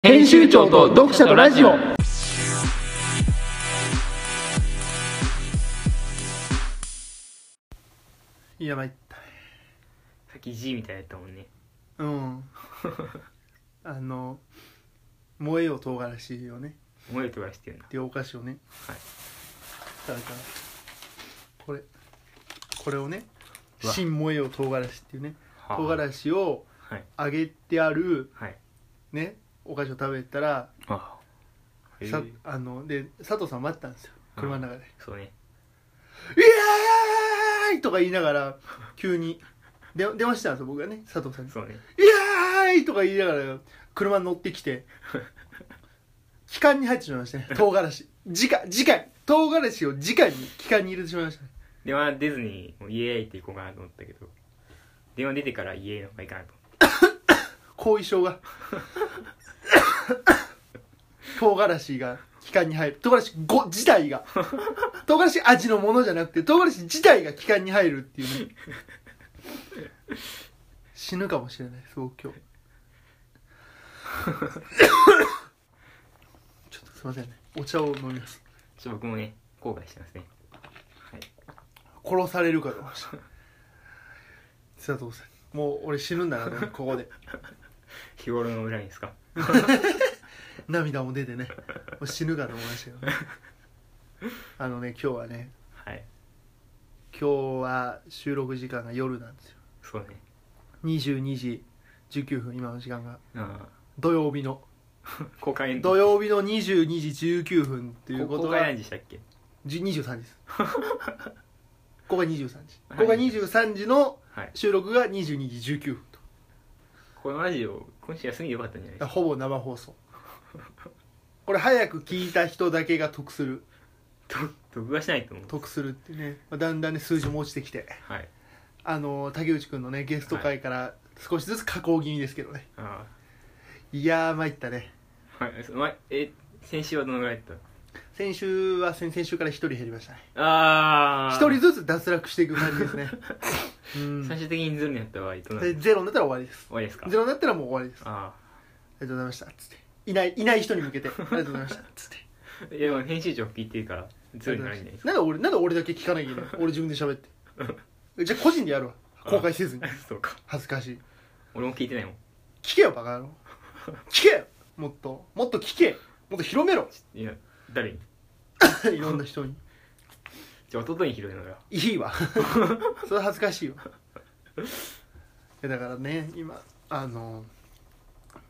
編集長と読者とラジオ。いやまいった。さっき G みたいやったもんね。うん。あの燃えよ唐辛子をね。燃えとかしてるな。っていうお菓子をね。はい。だからこれこれをねうわ。新燃えよ唐辛子っていうね。はあ。唐辛子をはい。揚げてあるはい。ねお菓子を食べたらあへえ。さあので佐藤さん待ってたんですよ。車の中で。そうね「イエーイ!」とか言いながら急に。で電話してたんですよ僕がね佐藤さんに。そうね「イエーイ!」とか言いながら車に乗ってきて気管に入ってしまいましたね 唐辛子。直直唐辛子を直に気管に入れてしまいました。ね電話出ずにもうイエーイって行こうかなと思ったけど電話出てからイエーイの方がいいかなと後遺症が。唐辛子が気管に入る。唐辛子ご自体が。唐辛子味のものじゃなくて唐辛子自体が気管に入るっていうね。死ぬかもしれない。そう今日。ちょっとすいませんね。お茶を飲みます。ちょっと僕もね後悔してますね。はい。殺されるかと思いました。佐藤さんもう俺死ぬんだなここで 日頃の恨みですか？涙も出てね。もう死ぬかと思いましたよ。あのね今日はねはい。今日は収録時間が夜なんですよ。そうね。22時19分今の時間が。あ土曜日の。あ公開土曜日の22時19分っていうことは。公開何時したっけ？じ23時です。ここが23時。はい。ここが23時のはい。収録が22時19分とこのラジオ今週休みでよかったんじゃないですか？ほぼ生放送。これ早く聞いた人だけが得する。得はしないと思う。得するってね、まあ、だんだんね数字も落ちてきて。はい。あの竹内くんのねゲスト会から少しずつ下降気味ですけどね、あいやー参ったね。あはい。そまえ先週はどのぐらいだっ先週は先々週から1人減りましたね。たああ1人ずつ脱落していく感じですね うん。最終的にゼロになった場合どうなる？でゼロになったら終わりです。終わりですか？ゼロになったらもう終わりです。ああ。りがとうございました。つって。いないいない人に向けてありがとうございました。つって。あ いやでも編集長聞いてるからゼロにならないんじゃないで。すかなんで俺なんで俺だけ聞かなきゃいけない 俺自分で喋って。じゃあ個人でやるわ。公開せずに。そうか。恥ずかしい。俺も聞いてないもん。聞けよバカ野郎。聞けよ！もっと。もっと聞け！もっと広めろ！いや誰に？いろんな人にじゃあ弟に広いのがいいわ。それ恥ずかしいわ。いやだからね今あの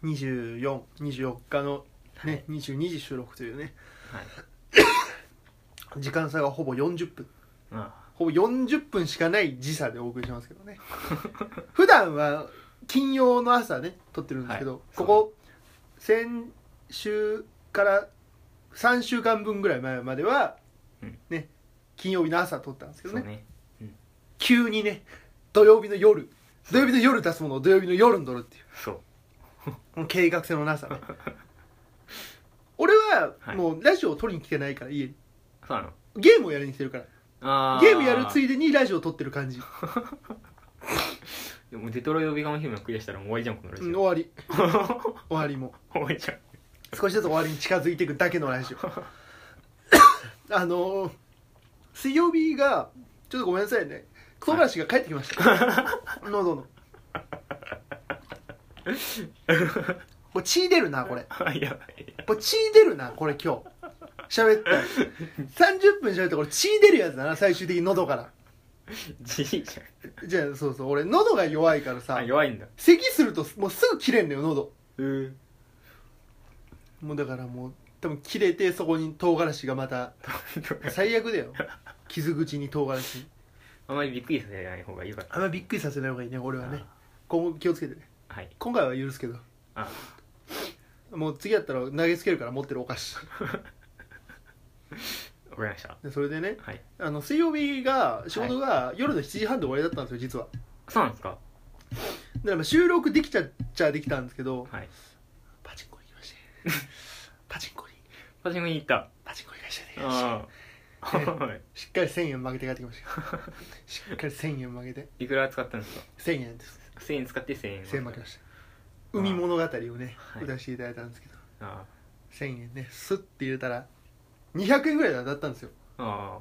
2424日のね、22時収録というねはい。時間差がほぼ40分。あほぼ40分しかない時差でお送りしますけどね。普段は金曜の朝ね撮ってるんですけど、はい。ここ先週から3週間分ぐらい前までは、うん。ね金曜日の朝撮ったんですけどね。ね。急にね土曜日の夜土曜日の夜出すものを土曜日の夜に撮るっていう。そう。計画性のなさね 俺ははい。ももうラジオを撮りに来てないから家に。そうなの。ゲームをやりに来てるから。あゲームやるついいでにラジオを撮ってる感じ、でもデトロイト・ビカム・ヒューマンクリアしたらもう終わりじゃんこのラジオ。うん終わり。終わりも。終わりじゃん。少しずつ終わりに近づいていくだけのラジオ。あのー水曜日がちょっとごめんなさいね。クソラシが帰ってきました。喉の。これ血出るなこれ。あやばい。これ血出るなこれ今日。喋った30分喋ったらこれ血出るやつだな最終的に喉から。じいじじゃあそうそう。俺喉が弱いからさ。あ弱いんだ。咳するともうすぐ切れんのよ喉。うんもうだからもう多分切れてそこに唐辛子がまた 最悪だよ。傷口に唐辛子。あまりびっくりさせない方がいいかあんまびっくりさせない方がいいね俺はね。今後気をつけてね。はい。今回は許すけど。あもう次やったら投げつけるから持ってるお菓子。わかりました。でそれでねはい。あの水曜日が仕事が夜の7時半で終わりだったんですよ実は。そうなんですか。だからまあ収録できちゃっちゃできたんですけどはい。パチンコに行きまして パチンコに。パチンコに行った。パチンコに行かしていた。だきましっかり1000円負けて帰ってきました。しっかり1000円負けて。いくら使ったんですか？1000円です。1000円使って1000円。1000円負けました。海物語をね、はい。歌わせていただいたんですけど。あ1000円ねスッて入れたら200円ぐらいで当たったんですよ。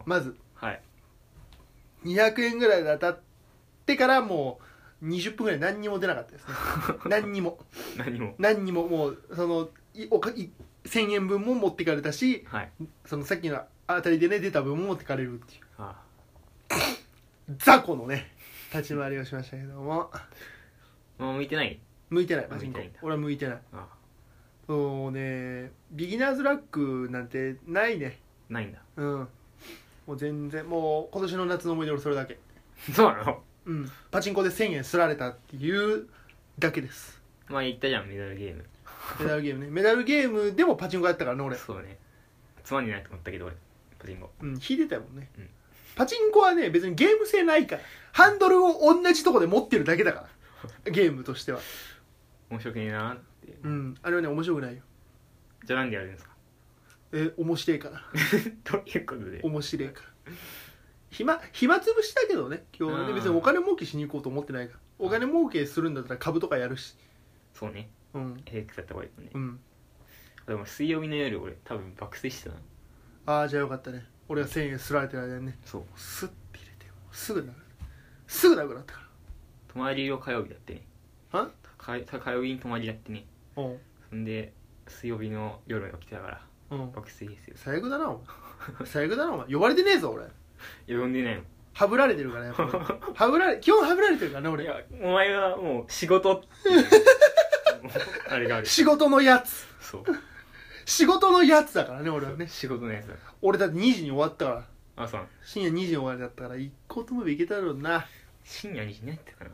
まず。あはい。200円ぐらいで当たってからもう20分ぐらい何にも出なかったですね。何にも。何も。何にももうそのいおかい1000円分も持ってかれたしはい。そのさっきの当たりでね出た分も持ってかれるっていう。あ雑魚のね立ち回りをしましたけども。あもう向いてない？向いてない。パチンコ向いてないんだ。俺は向いてない。あそうね。ビギナーズラックなんてないね。あないんだ。うん。もう全然もう今年の夏の思い出俺それだけ。そうなの？うん。パチンコで1000円すられたっていうだけです。まあ言ったじゃんメダルゲームメダルゲームね。メダルゲームでもパチンコやったからね俺。そうね。つまんでないと思ったけど俺パチンコ。うん引いてたよもんね、うん。パチンコはね別にゲーム性ないから。ハンドルを同じとこで持ってるだけだから。ゲームとしては。面白くねえなって。うん。あれはね面白くないよ。じゃあなんでやるんですか？え面白いから。ということで？面白いから。暇暇つぶしだけどね今日はね。うん。別にお金儲けしに行こうと思ってないから。お金儲けするんだったら株とかやるし。そうねうん。FX やった方がいいよね。うん。でも水曜日の夜俺多分爆睡してたな。ああじゃあよかったね。俺が1000円すられてる間にね。そう。スッて入れてすぐなくなったすぐなくなったか泊まりを火曜日だってね。は？か火曜日に泊まりだってね。らうん。そんで水曜日の夜に起きてたからうん。爆睡ですよ。最悪だなお前。最悪だなお前。呼ばれてねえぞ俺。呼んでないもん。はぶられてるからやっぱり。はぶられ基本はぶられてるからね俺。いやお前はもう仕事って あれがある。仕事のやつ。そう。仕事のやつだからね俺はね。仕事のやつだ俺だって2時に終わったから。あそうなの。深夜2時に終わりだったから行こうと思えば行けたろうな。深夜2時になってたかな。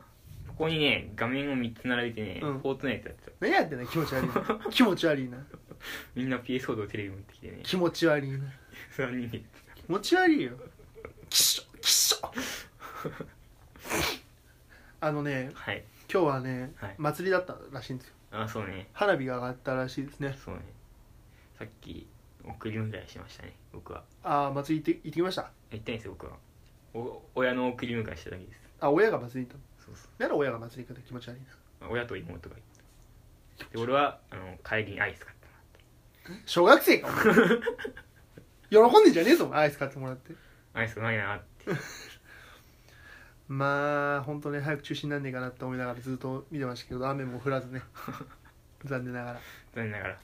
ここにね画面を3つ並べてね、うん。フォートナイトやってた何やってんの？気持ち悪いな 気持ち悪いな。みんな PS4 とテレビ持ってきてね。気持ち悪いな。3人で。気持ち悪いよ。きっしょきっしょあのねはい。今日はね、はい。祭りだったらしいんですよあそうね。花火が上がったらしいですね。そうね。さっき送り迎えしましたね僕は。ああ祭り行って行ってきました？行ったんですよ僕は。お親の送り迎えしただけです。あ親が祭りに行ったの？そうそなら親が祭り行くと気持ち悪いな。う親と妹が行った。で俺はあの帰りにアイス買っても小学生かお前。喜んでんじゃねえぞお前。アイス買ってもらって。らったアイスうまいなってまあ本当ね早く中止になんねえかなって思いながらずっと見てましたけど雨も降らずね。残念ながら。残念ながら。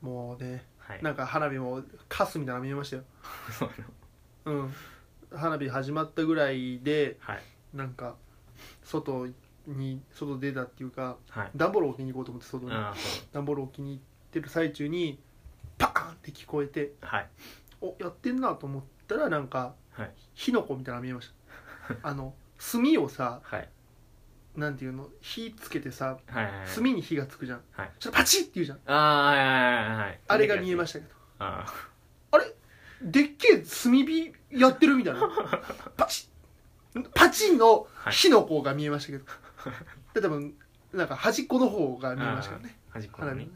もうねはい。なんか花火もカスみたいなの見えましたよ。そうなのうん。花火始まったぐらいではい。なんか外に外出たっていうかはい。段ボール置きに行こうと思って外に。段ボール置きに行ってる最中にパーンって聞こえてはい。おやってんなと思ったらなんかはい。火の粉みたいなの見えましたあの炭をさはい。なんていうの火つけてさはいはいはい。炭に火がつくじゃん。はい。ちょっとパチッって言うじゃん。ああはいはいはいはいあれが見えましたけど。ああれ？でっけえ炭火やってるみたいな。パチッ。パチンの火の粉が見えましたけど、で多分なんか端っこの方が見えましたからね。あ端っこのね。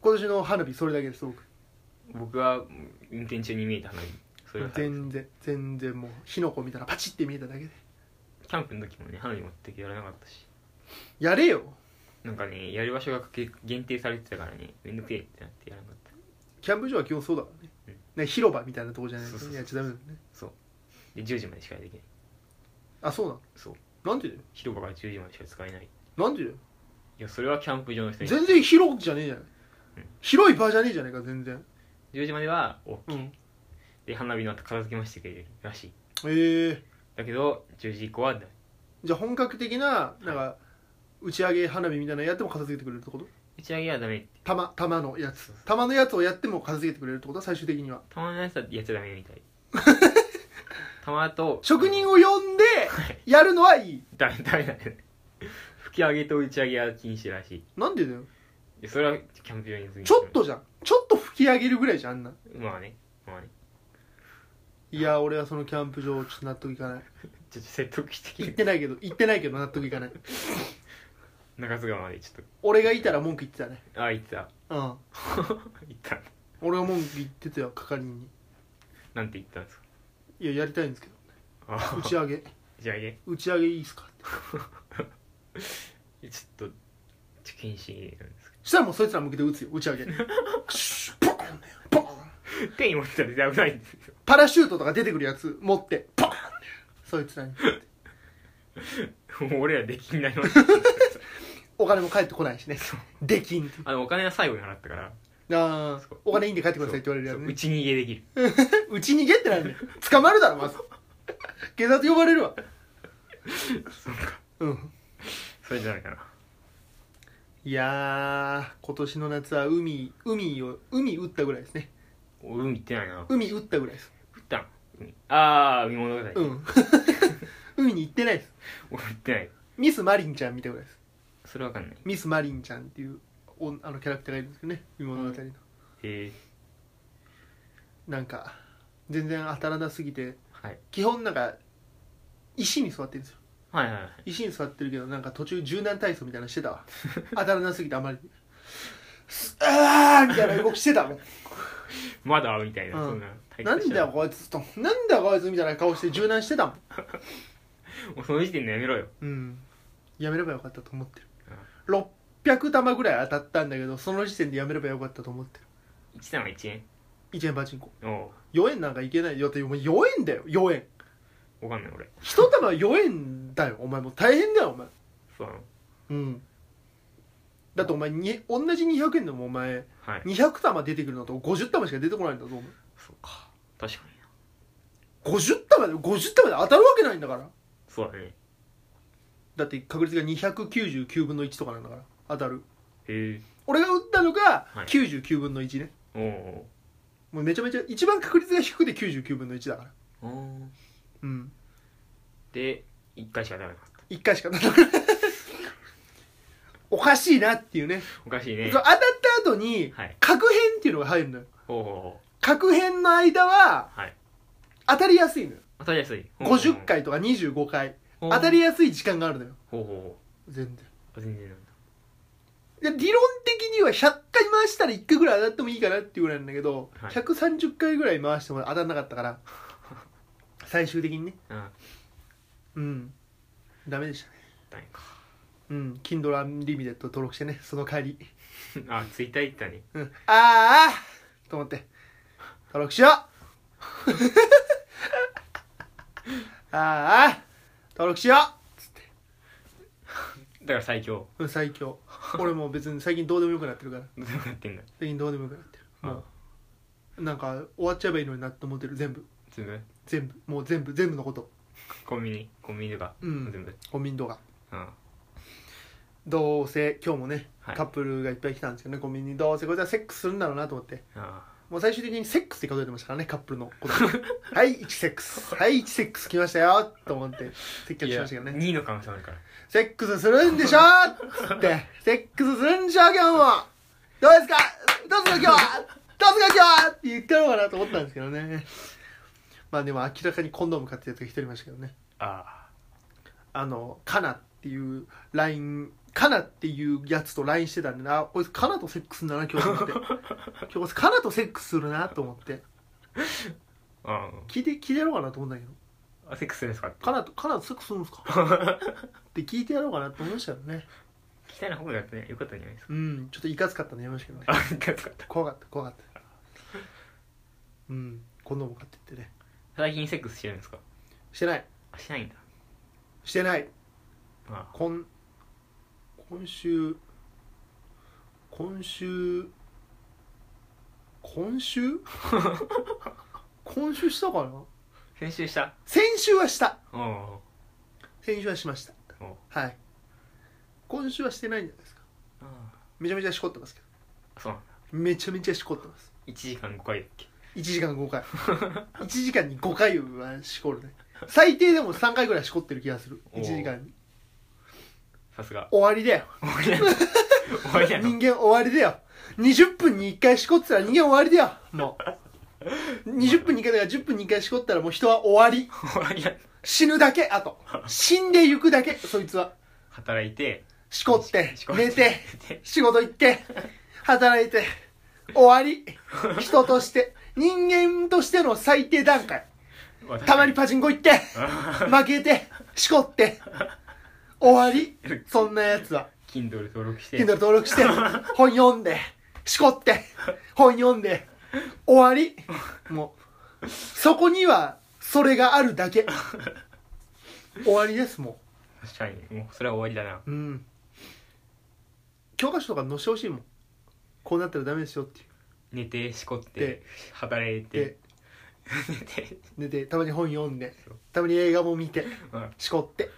今年の花火それだけです僕。僕は運転中に見えた花火それ全然全然もう火の粉見たらパチッて見えただけで。ャンプの時もね花火持ってきてやらなかったし。やれよ。なんかねやる場所がけ限定されてたからねめんどくせえってなってやらなかった。キャンプ場は基本そうだからね,、ね広場みたいなとこじゃない。とそうそうそうやっちゃダメだよね。そう。で10時までしかできない。あそうなの？そう。なんでだよ？広場が10時までしか使えない。いなんでだよ？やそれはキャンプ場の人に。全然広じゃねえじゃない、うん。広い場じゃねえじゃねえか全然。10時までは OK、うんで花火の後片付けましてくれるらしい。ええ。だけど10時以降はダメじゃあ本格的ななんか打ち上げ花火みたいなのやっても片付けてくれるってこと？打ち上げはダメって。玉玉のやつ。玉のやつをやっても片付けてくれるってこと？最終的には。たまのやつはやっちゃダメみたい。たまと職人を呼んでやるのはいい。ダメダメだね吹き上げと打ち上げは禁止らしい。なんでだよ？でそれはキャンプ場にちょっとじゃん。ちょっと吹き上げるぐらいじゃんあんな。まあねまあねいや俺はそのキャンプ場ちょっと納得いかない。ちょっと説得してき行っててないけど行ってないけど納得いかない。中津川までちょっ俺がいたら文句言ってたね。とああ言ってた。うん。言った。俺が文句言ってたよ係員に。なんて言ったんですか？いややりたいんですけどあ。打ち上げ。打ち上げ？打ち上げいいっすかって。ちょっとちょなんですけしたらもうそいつら向けて撃つよ打ち上げ。シュッポンポン。手に持ってたら危ないんですよパラシュートとか出てくるやつ持ってポンそいつらに。もう俺らできんないのお金も返ってこないしね。できんって。あのお金は最後に払ったから。ああお金いいんで帰ってくださいって言われるやつね。そううち逃げできる。うち逃げってなんだよ。捕まるだろまず。警察呼ばれるわ。そうか。うん。それじゃないかな。いやー今年の夏は海海を海打ったぐらいですね俺海行ってないな。海打ったぐらいです。降ったん海。ああ海物語、うん。海に行ってないです。俺行ってない。ミスマリンちゃん見たぐらいです。それわかんない。ミスマリンちゃんっていうおあのキャラクターがいるんですけどね海物語の。へえなんか全然当たらなすぎてはい。基本なんか石に座ってるんですよ。はいはいはい。石に座ってるけどなんか途中柔軟体操みたいなのしてたわ。当たらなすぎてあまり。すあーみたいな動きしてたもん まだみたいな、うん。そんな体なんだよこいつとなんだよこいつみたいな顔して柔軟してたもん。もうその時点でやめろよ。うん。やめればよかったと思ってる。600玉ぐらい当たったんだけどその時点でやめればよかったと思ってる。1玉1円？1円パチンコ。お4円なんかいけないよってお前4円だよ4円。うわかんない俺。一玉4円だよお前もう。大変だよお前。そうなの？うんだってお前に同じ200円でもお前はい。200玉出てくるのと50玉しか出てこないんだぞそうか。確かにな。50玉で50玉で当たるわけないんだから。そうだね。だって確率が299分の1とかなんだから。当たる。へえ。俺が打ったのがはい。99分の1ね、おおもうめちゃめちゃ一番確率が低くて99分の1だから。おおうん。で1回しか当たらなかった。1回しか当たらないおかしいなっていうね。おかしいね。当たった後にはい。角変っていうのが入るのよ。おお角変の間ははい。当たりやすいのよ。当たりやすい。50回とか25回。当当たりやすい時間があるのよ。ほうほ全然うほう。全然。なんだ。で理論的には100回回したら1回ぐらい当たってもいいかなっていうぐらいなんだけど、はい。130回ぐらい回しても当たらなかったから 最終的にね。うん。うん。ダメでしたね。だいかうん。Kindle Unlimited 登録してねその帰り、あツイッター行ったねうん、ああと思って。登録しよう。ああ登録しよだから最強。う、うん、最強。俺もう別に最近どうでもよくなってるから。どうなってんだ最近どうでもよくなってる。もうなんか終わっちゃえばいいのになって思ってる全部。全部？全部。もう全部全部のこと。コンビニ？コンビニとか？うん。全部？コンビニとか。うんどうせ今日もね、はい。カップルがいっぱい来たんですけどねコンビニにどうせこいつはセックスするんだろうなと思って。あもう最終的にセックスって数えてましたからねカップルのこと はい1セックス。はい1セックス来ましたよと思って接客しましたけどね。2位の可能性あるから。セックスするんでしょつって。セックスするんでしょ今日も。どうですか？どうすか今日は？どうすか今日は？って言ってやろうかなと思ったんですけどね。まあでも明らかにコンドーム買ってやつが一人いましたけどね。ああ。のカナっていう LINE カナっていうやつと LINE してたんでなこいつカナとセックスんだな今日と思って。今日こいつカナとセックスするなと思って。あ聞いて聞いてやろうかなと思うんだけど。あセックスですか？ってカナとカナとセックスするんですか？って聞いてやろうかなと思いましたよね。聞きたいな方がやってねよかったんじゃないですか？うん。ちょっといかつかったのやめましたけどねあいかつかった。怖かった怖かった。うん。コンドーム買ってってね。最近セックスしてるんですか？してない。あしないんだ。してない。あ。今今週今週今週？今週したかな？先週した。先週はした。先週はしました。おはい。今週はしてないんじゃないですか。あめちゃめちゃしこってますけあそうなんだ。どめちゃめちゃしこってます。1時間5回だっけ？1時間5回。1時間に5回はしこるね。最低でも3回ぐらいしこってる気がする。おー。1時間にさすが。終わりだよ。終わりなの終わりなの人間終わりだよ。20分に1回しこってたら人間終わりだよ。もう。20分に1回だから10分に1回しこったらもう人は終わり。終わりなの死ぬだけあと。死んでゆくだけそいつは。働いて。しこって寝て仕事行って働いて終わり。人として。人間としての最低段階。たまにパチンコ行って負けてしこって終わり？そんなやつは。Kindle 登録して。Kindle 登録して。本読んで。しこって。本読んで。終わり？もう。そこにはそれがあるだけ。終わりですも確かに。もうそれは終わりだな。ううん。教科書とか載せてほしいもん。こうなったらダメですよっていう。寝てしこってで。働いで。て 寝て。寝てたまに本読んで。そう。たまに映画も見て。うん。しこって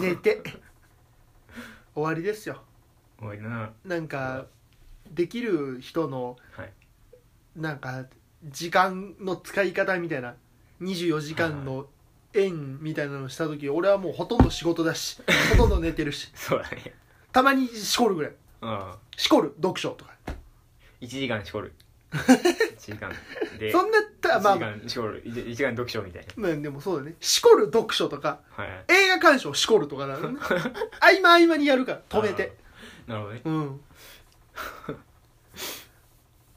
寝て。終わりですよ。終わりだな。なんかできる人のはい。なんか時間の使い方みたいな24時間の円みたいなのした時俺はもうほとんど仕事だし ほとんど寝てるし。そうだね。たまにしこるぐらい。うん。しこる読書とか。1時間しこる1時間。でそんなたまあ1時間しこる 1, 時間読書みたいまあでもそうだね。しこる読書とかなはい。映画鑑賞しこるとかなのね。合間合間にやるから止めて。なるほどね。うん。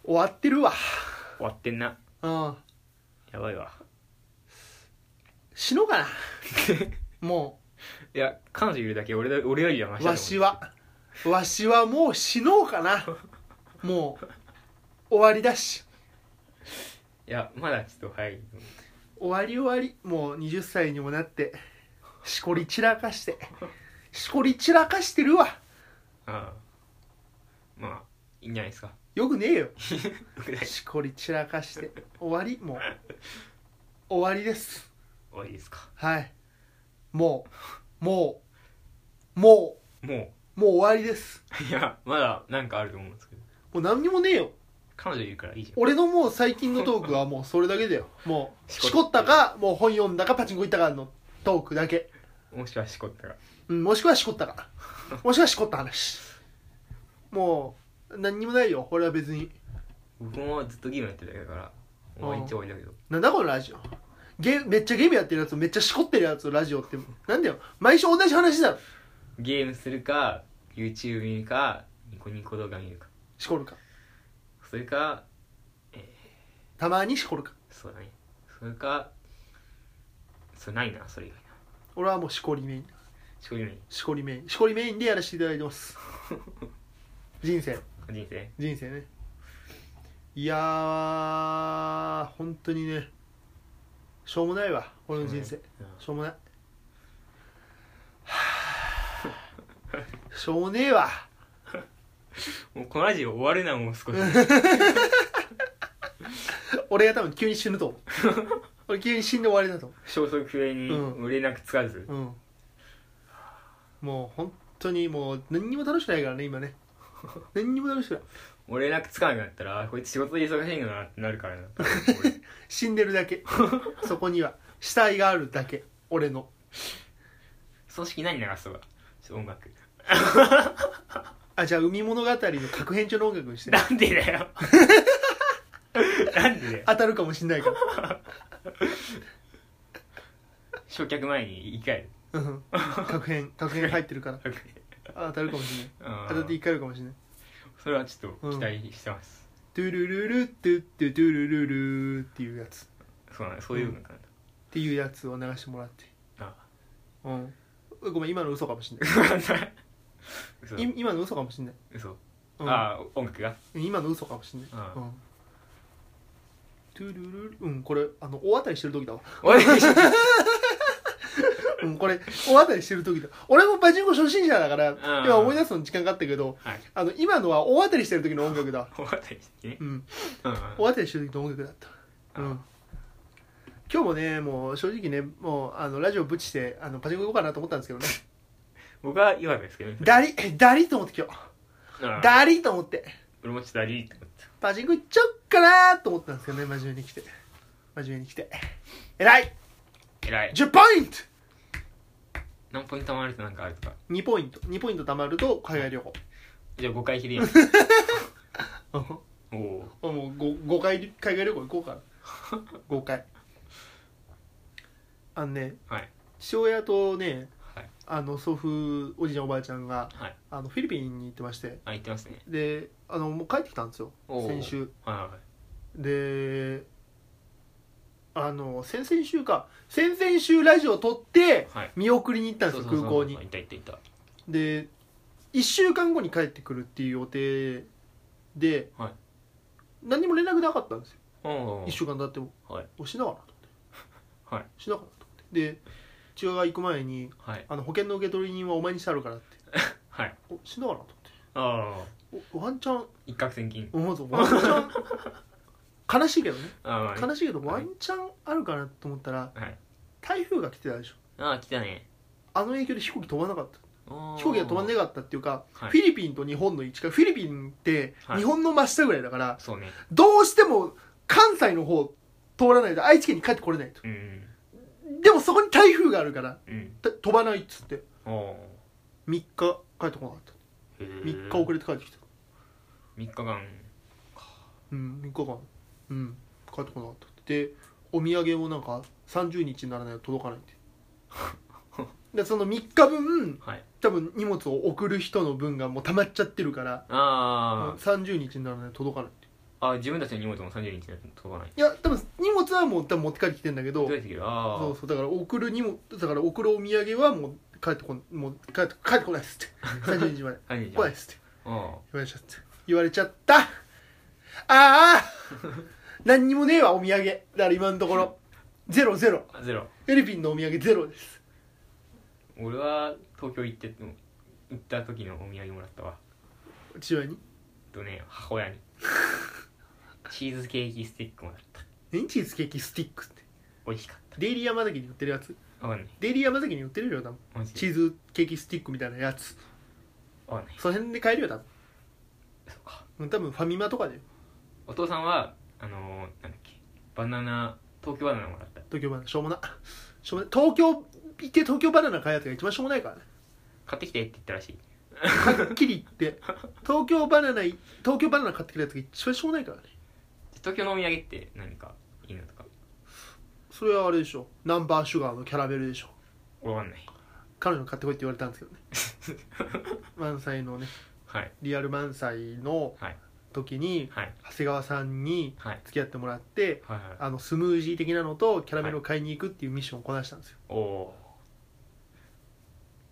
終わってるわ。終わってんな。うん。やばいわ。死のうかな。もいや彼女いるだけ俺だ俺よりはマシうわだと思う。しは。わしはもう死のうかな。もう終わりだし。いやまだちょっと早い。終わり終わり。もう20歳にもなってしこり散らかして。しこり散らかしてるわ。ああ。まあいいんじゃないですか。よくねえよ。しこり散らかして。終わりもう。終わりです。終わりですか。はい。もう。もう。ももう。もう終わりです。ういやまだなんかあると思うんですけど。もう何にもねえよ彼女いるからいいじゃん。俺のもう最近のトークはもうそれだけだよ。もうしこった。かもう本読んだかパチンコ行ったかのトークだけ、もしくはしこったらうん、もしくはしこったか もしくはしこった話。もう何にもないよ俺は別に。僕もずっとゲームやってたからもう一応終わりだけど。なんだこのラジオ。ゲめっちゃゲームやってるやつめっちゃしこってるやつラジオってなんだよ。毎週同じ話だろ。ゲームするか YouTube 見るかニコニコ動画見るか。しこるかそれかたまにしこるか。そうだね。それかそれないなそれ以外な。俺はもうしこりメイン。しこりないしこりメイン。しこりメインでやらせていただいてます。人生。人生？人生ね。いやー本当にねしょうもないわ俺の人生、うんしょうもない。はぁ。しょうもねえわ もうこのラジオ終わるなもう少し。俺が多分急に死ぬと思う。俺急に死んで終わりだと思消息不明にうん。連絡つかず、ううん。もう本当にもう何にも楽しくないからね今ね。何にも楽しくない。もう連絡つかなくなったらあこいつ仕事で忙しいんだなってなるからな。多分俺死んでるだけ。そこには。死体があるだけ。俺の。葬式何流そうかちょっと音楽あじゃあ海物語の各編中の音楽にしてなんでだよ。なんでだよ。当たるかもしんないから。焼却前に一回うん。各編各編入ってるから。あ当たるかもしんない。当たって一回あるかもしんない。それはちょっと期待してます、トゥルルルトゥットゥトゥルルルっていうやつ。っそうなんそういうのかな、ていうやつを流してもらって。あ。うん。ごめん今の嘘かもしんない 嘘。い今の嘘かもしんない、嘘、うん、ああ音楽が？今の嘘かもしんない。あうん。トゥルルル。うんこれあの大当たりしてる時だわ。おい。うんこれ大当たりしてる時だ。俺もパチンコ初心者だからん。今思い出すの時間かかったけどはい。あの今のは大当たりしてる時の音楽だ終わったりして？ねうん。うん。大当たりしてる時の音楽だった。うん。今日もねもう正直ねもうあのラジオぶちしてあのパチンコ行こうかなと思ったんですけどね僕は言わないですけどねダリダリと思って今日。ああ。ダリと思って。俺もちょっとダリーって思った。パチンコ行っちゃおっかなと思ったんですけどね真面目に来て。真面目に来て。偉い。偉い。10ポイント。何ポイントもあるとなんかあるとか？2ポイント。2ポイント貯まると海外旅行。じゃあ5回切るやん。おおもう 5, 5回海外旅行行こうかな。5回。あのねはい。父親とねはいあの祖父おじいちゃんおばあちゃんがはい。あのフィリピンに行ってまして。あ言ってますね。であのもう帰ってきたんですよおー。先週。はいはであの先々週か。先々週ラジオ撮っていはい。見送りに行ったんですよ空港に。いたいたいた。で1週間後に帰ってくるっていう予定で、はい。何にも連絡なかったんですよ。お1週間経っても。はい。おしなかなと思って。はい。しなかなと思って。で千葉が行く前にはい。あの保険の受取人はお前にしてあるからって。はい。おしなかなとああ思って。おワンチャン。一攫千金。思うぞワンチャン。悲しいけどね。ああまあね悲しいけどはい。ワンチャンあるかなと思ったらはい。台風が来てたでしょ。ああ来たね。あの影響で飛行機飛ばなかった。飛飛行機が飛ばんねかったっていうか、はい。フィリピンと日本の位置がフィリピンってはい。日本の真下ぐらいだから、そうね。どうしても関西の方通らないと愛知県に帰ってこれないと。うんでもそこに台風があるからうん。た飛ばないっつって。おお3日帰ってこなかった。ーへ3日遅れて帰ってきた。3日間うん3日間。うん帰ってこなかった。でお土産もなんか30日にならないと届かないってで その3日分はい。多分荷物を送る人の分がもう溜まっちゃってるからあ30日にならないと届かない。ってああ自分たちの荷物も30日に届かない。いや多分荷物はもう多分持って帰ってきてんだけど届いてきる。ああ。そうそうだから送る荷物だから送るお土産はもう帰ってこんもう帰って帰ってこないっすって。30日まで30日来ないっすって。あ言われちゃった言われちゃった。ああ。何にもねえわお土産。だから今のところ。ゼロゼロ。あゼロ。フィリピンのお土産ゼロです。俺は東京行って行った時のお土産もらったわ。父親に？とね母親に チーズケーキスティックもらった。何？チーズケーキスティックって。美味しかっデイリー山崎に売ってるやつ？たわかんない。デイリー山崎に売ってるよ多分。マジチーズケーキスティックみたいなやつ。わかんない。その辺で買えるよ多分。そうか。うん多分ファミマとかで。お父さんはあのー、なんだっけ？バナナ東京バナナもらった。東京バナナ。しょうもな。しょうもな。東京行って東京バナナ買うやつが一番しょうもないからね。買ってきてって言ったらしい。はっきり言って。東京バナナい東京バナナ買ってくるやつが一番しょうもないからね東京のお土産って何かいいのとか？それはあれでしょ。ナンバーシュガーのキャラメルでしょ。わかんない。彼女に買ってこいって言われたんですけどね。満載のね。はい。リアル満載のはい。時にはい。長谷川さんにはい。付き合ってもらってはいはい。あのスムージー的なのとキャラメルを買いに行くっていうミッションをこなしたんですよ。おおー。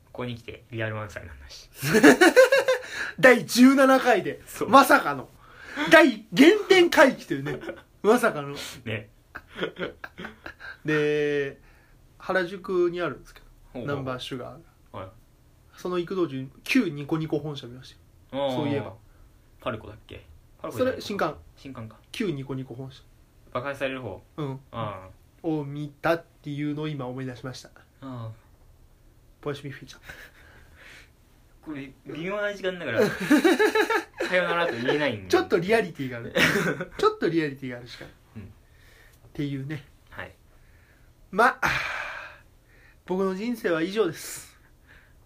ここに来てリアル満載の話。第17回でそう。まさかの大原点回帰というねまさかの。ね。で原宿にあるんですけどナンバーシュガーが。はい。その行く道中旧ニコニコ本社見ましたそういえば。パルコだっけ？パルコそれ新刊新刊か。旧ニコニコ本社。爆発される方。うん。あを見たっていうのを今思い出しました。あああポヤシミフィーチャーこれ微妙な時間だからさよならと言えないんでちょっとリアリティがある。ちょっとリアリティがあるしか、うん。っていうね。はい。まあ僕の人生は以上です。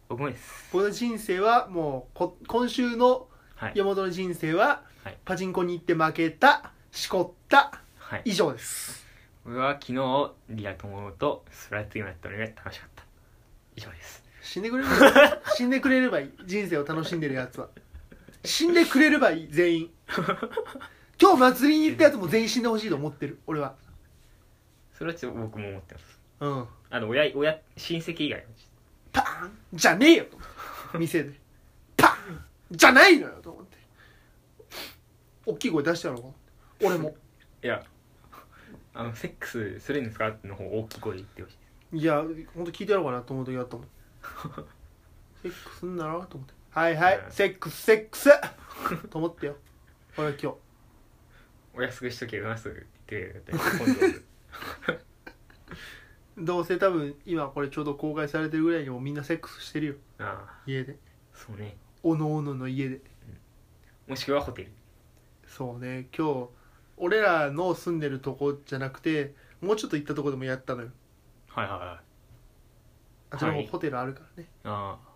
僕もです。僕の人生はもうこ今週のはい。山本の人生は、はい。パチンコに行って負けたしこったはい。以上です。僕は昨日リア友とスプライトゲームやったので楽しかった。以上です。死んでくれれば死んでくれればいい。人生を楽しんでるやつは死んでくれればいい全員。今日祭りに行ったやつも全員死んでほしいと思ってる俺は。それはちょっと僕も思ってます。うん。あの親親親戚以外はパーンじゃねえよと。思って店で。パーンじゃないのよと思って。大きい声出してやろうか？俺も。いやあのセックスするんですか？の方大きい声で言ってほしい。いやほんと聞いてやろうかなと思う時あったもん。セックスすんだろと思ってはいはい。うんセックスセックス。と思ってよ。俺は今日。お安くしとけよなすぐって言って。どうせ多分今これちょうど公開されてるぐらいにもみんなセックスしてるよ。ああ。家で。そうね。おのおのの家で。もしくはホテル。そうね。今日俺らの住んでるとこじゃなくてもうちょっと行ったとこでもやったのよ。はいはいはい。あちらもはい。ホテルあるからね、ああ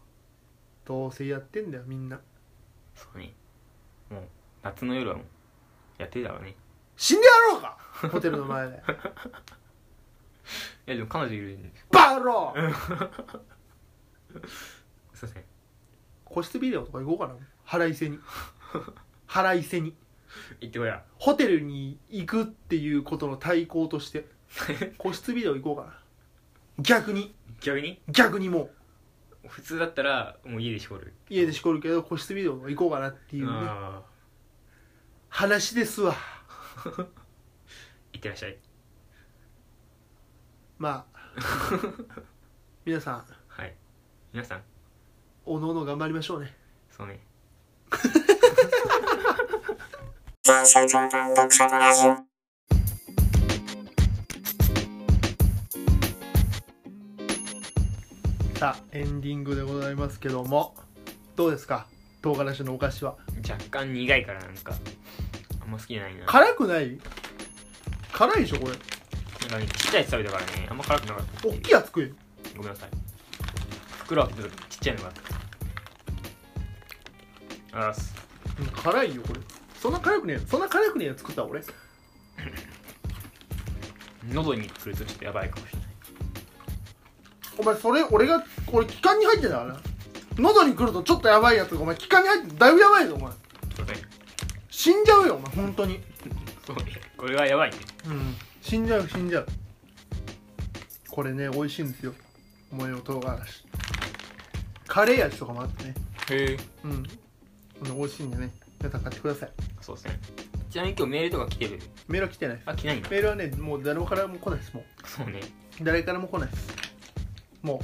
どうせやってんだよみんな。そうね。もう夏の夜はもうやってるだろうね。死んでやろうかホテルの前で。いやでも彼女いるんで。すバカ野郎すいません。個室ビデオとか行こうかな。腹いせに。腹いせに。行ってこや。ホテルに行くっていうことの対抗として 個室ビデオ行こうかな。逆に。逆に？逆にもう普通だったらもう家でしこる。家でしこるけど個室ビデオ行こうかなっていうね。ああ話ですわ。いってらっしゃい。まあ皆さん。はい。皆さん。おのおの頑張りましょうね。そうね さあエンディングでございますけどもどうですか？唐辛子のお菓子は。若干苦いからなんかあんま好きじゃないな。辛くない？辛いでしょこれ。なんかねちっちゃいやつ食べたからねあんま辛くなかった。大きいやつ食え。ごめんなさい。袋開けた時ちっちゃいのが。あったあらす。うん辛いよこれ。そんな辛くねえ。そんな辛くねえやつ作った俺。喉にくるとちょっとやばいかもしれないお前それ俺が俺気管に入ってたからな。喉に来るとちょっとやばいやつがお前気管に入ってだいぶやばいぞお前。そうね死んじゃうよお前本当に。そうねこれはやばいね。うん。死んじゃう死んじゃう。これね美味しいんですよ。模様唐辛子。カレー味とかもあってね。へえ。うん。美味しいんでね。皆さん買ってください。そうですね。ちなみに今日メールとか来てる？メールは来てないです。あ来ないんだ。メールはねもう誰からも来ないですもそうね。う誰からも来ないですも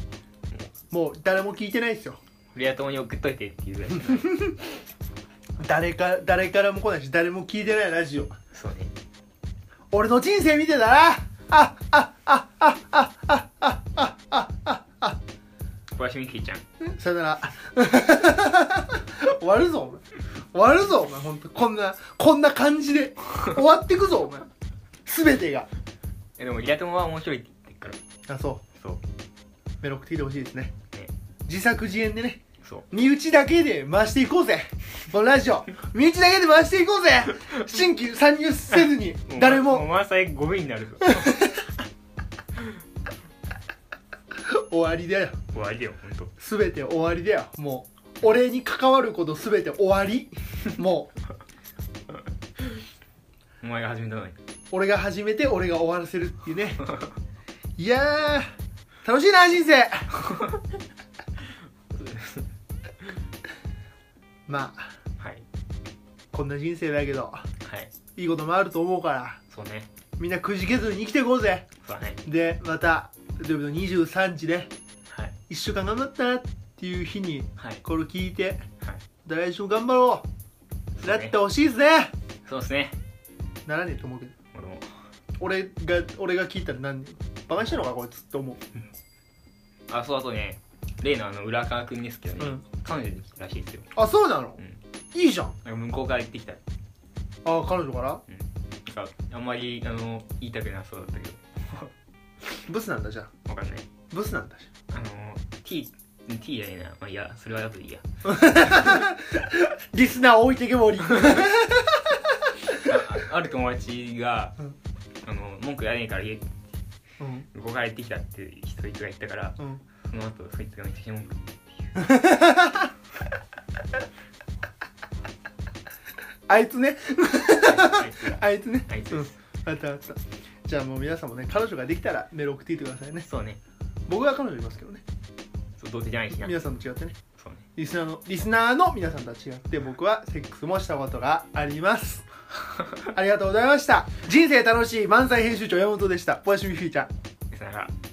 うもう誰も聞いてないですよ。リア友に送っといてっていうぐらい。誰か誰からも来ないし誰も聞いてないラジオ。そうね。俺の人生見てたらあああああああああああ。あ小林美希ちゃん。さよなら。終わるぞお前。終わるぞお前ほんと。こんなこんな感じで。終わってくぞお前。全てが。えでもリア友は面白いって言ってるから。あそう。そうメロクティでほしいですね。ね自作自演でね。そう。身内だけで回していこうぜ。このラジオ。身内だけで回していこうぜ。新規参入せずに。誰も。もう満載ゴミになるぞ。終わりだよ。終わりだよほんと全て終わりだよ。もう俺に関わること全て終わり。もう。お前が始めたのに。俺が始めて俺が終わらせるっていうね。いやー楽しいな人生。まあはい。こんな人生だけどはい。いいこともあると思うからそうね。みんなくじけずに生きていこうぜ。そうだね。でまた土曜日の23時ではい。1週間頑張ったなっていう日にはい。これを聞いてはい。来週も頑張ろう。そうね。なってほしいですね。そうですね。ならねえと思うけど。俺も。俺が俺が聞いたら何バカにしてんのかこいつって思う。あそうあとね例のあの浦川くんですけどね、うん。彼女できたらしいですよ。あそうなの？うん。いいじゃん。なんか向こうから言ってきた。あ彼女から？なんかあんまりあの言いたくなそうだったけ ブスなんだじゃあ。どわかんない。ブスなんだじあ。の T T じゃねえな。まあいいや。それは後でいいや。ゃんリスナー置いてけぼり。ああある友達が、うん。あの文句やれねえから家うん。向こうから言ってきたって人が言ったからうん。その後そいつがめちゃくちゃ文句言ってって。あいつね。いうあいつね。あいつうん。あったあった。じゃあもう皆さんもね彼女ができたらメール送っていってくださいね。そうね。僕は彼女いますけどね。そう童貞じゃないしな皆さんと違ってね。そうね。リスナーのリスナーの皆さんとは違って僕はセックスもしたことがありますありがとうございました。人生楽しい漫才編集長山本でした。ポヤシミフィーチャーさよなら。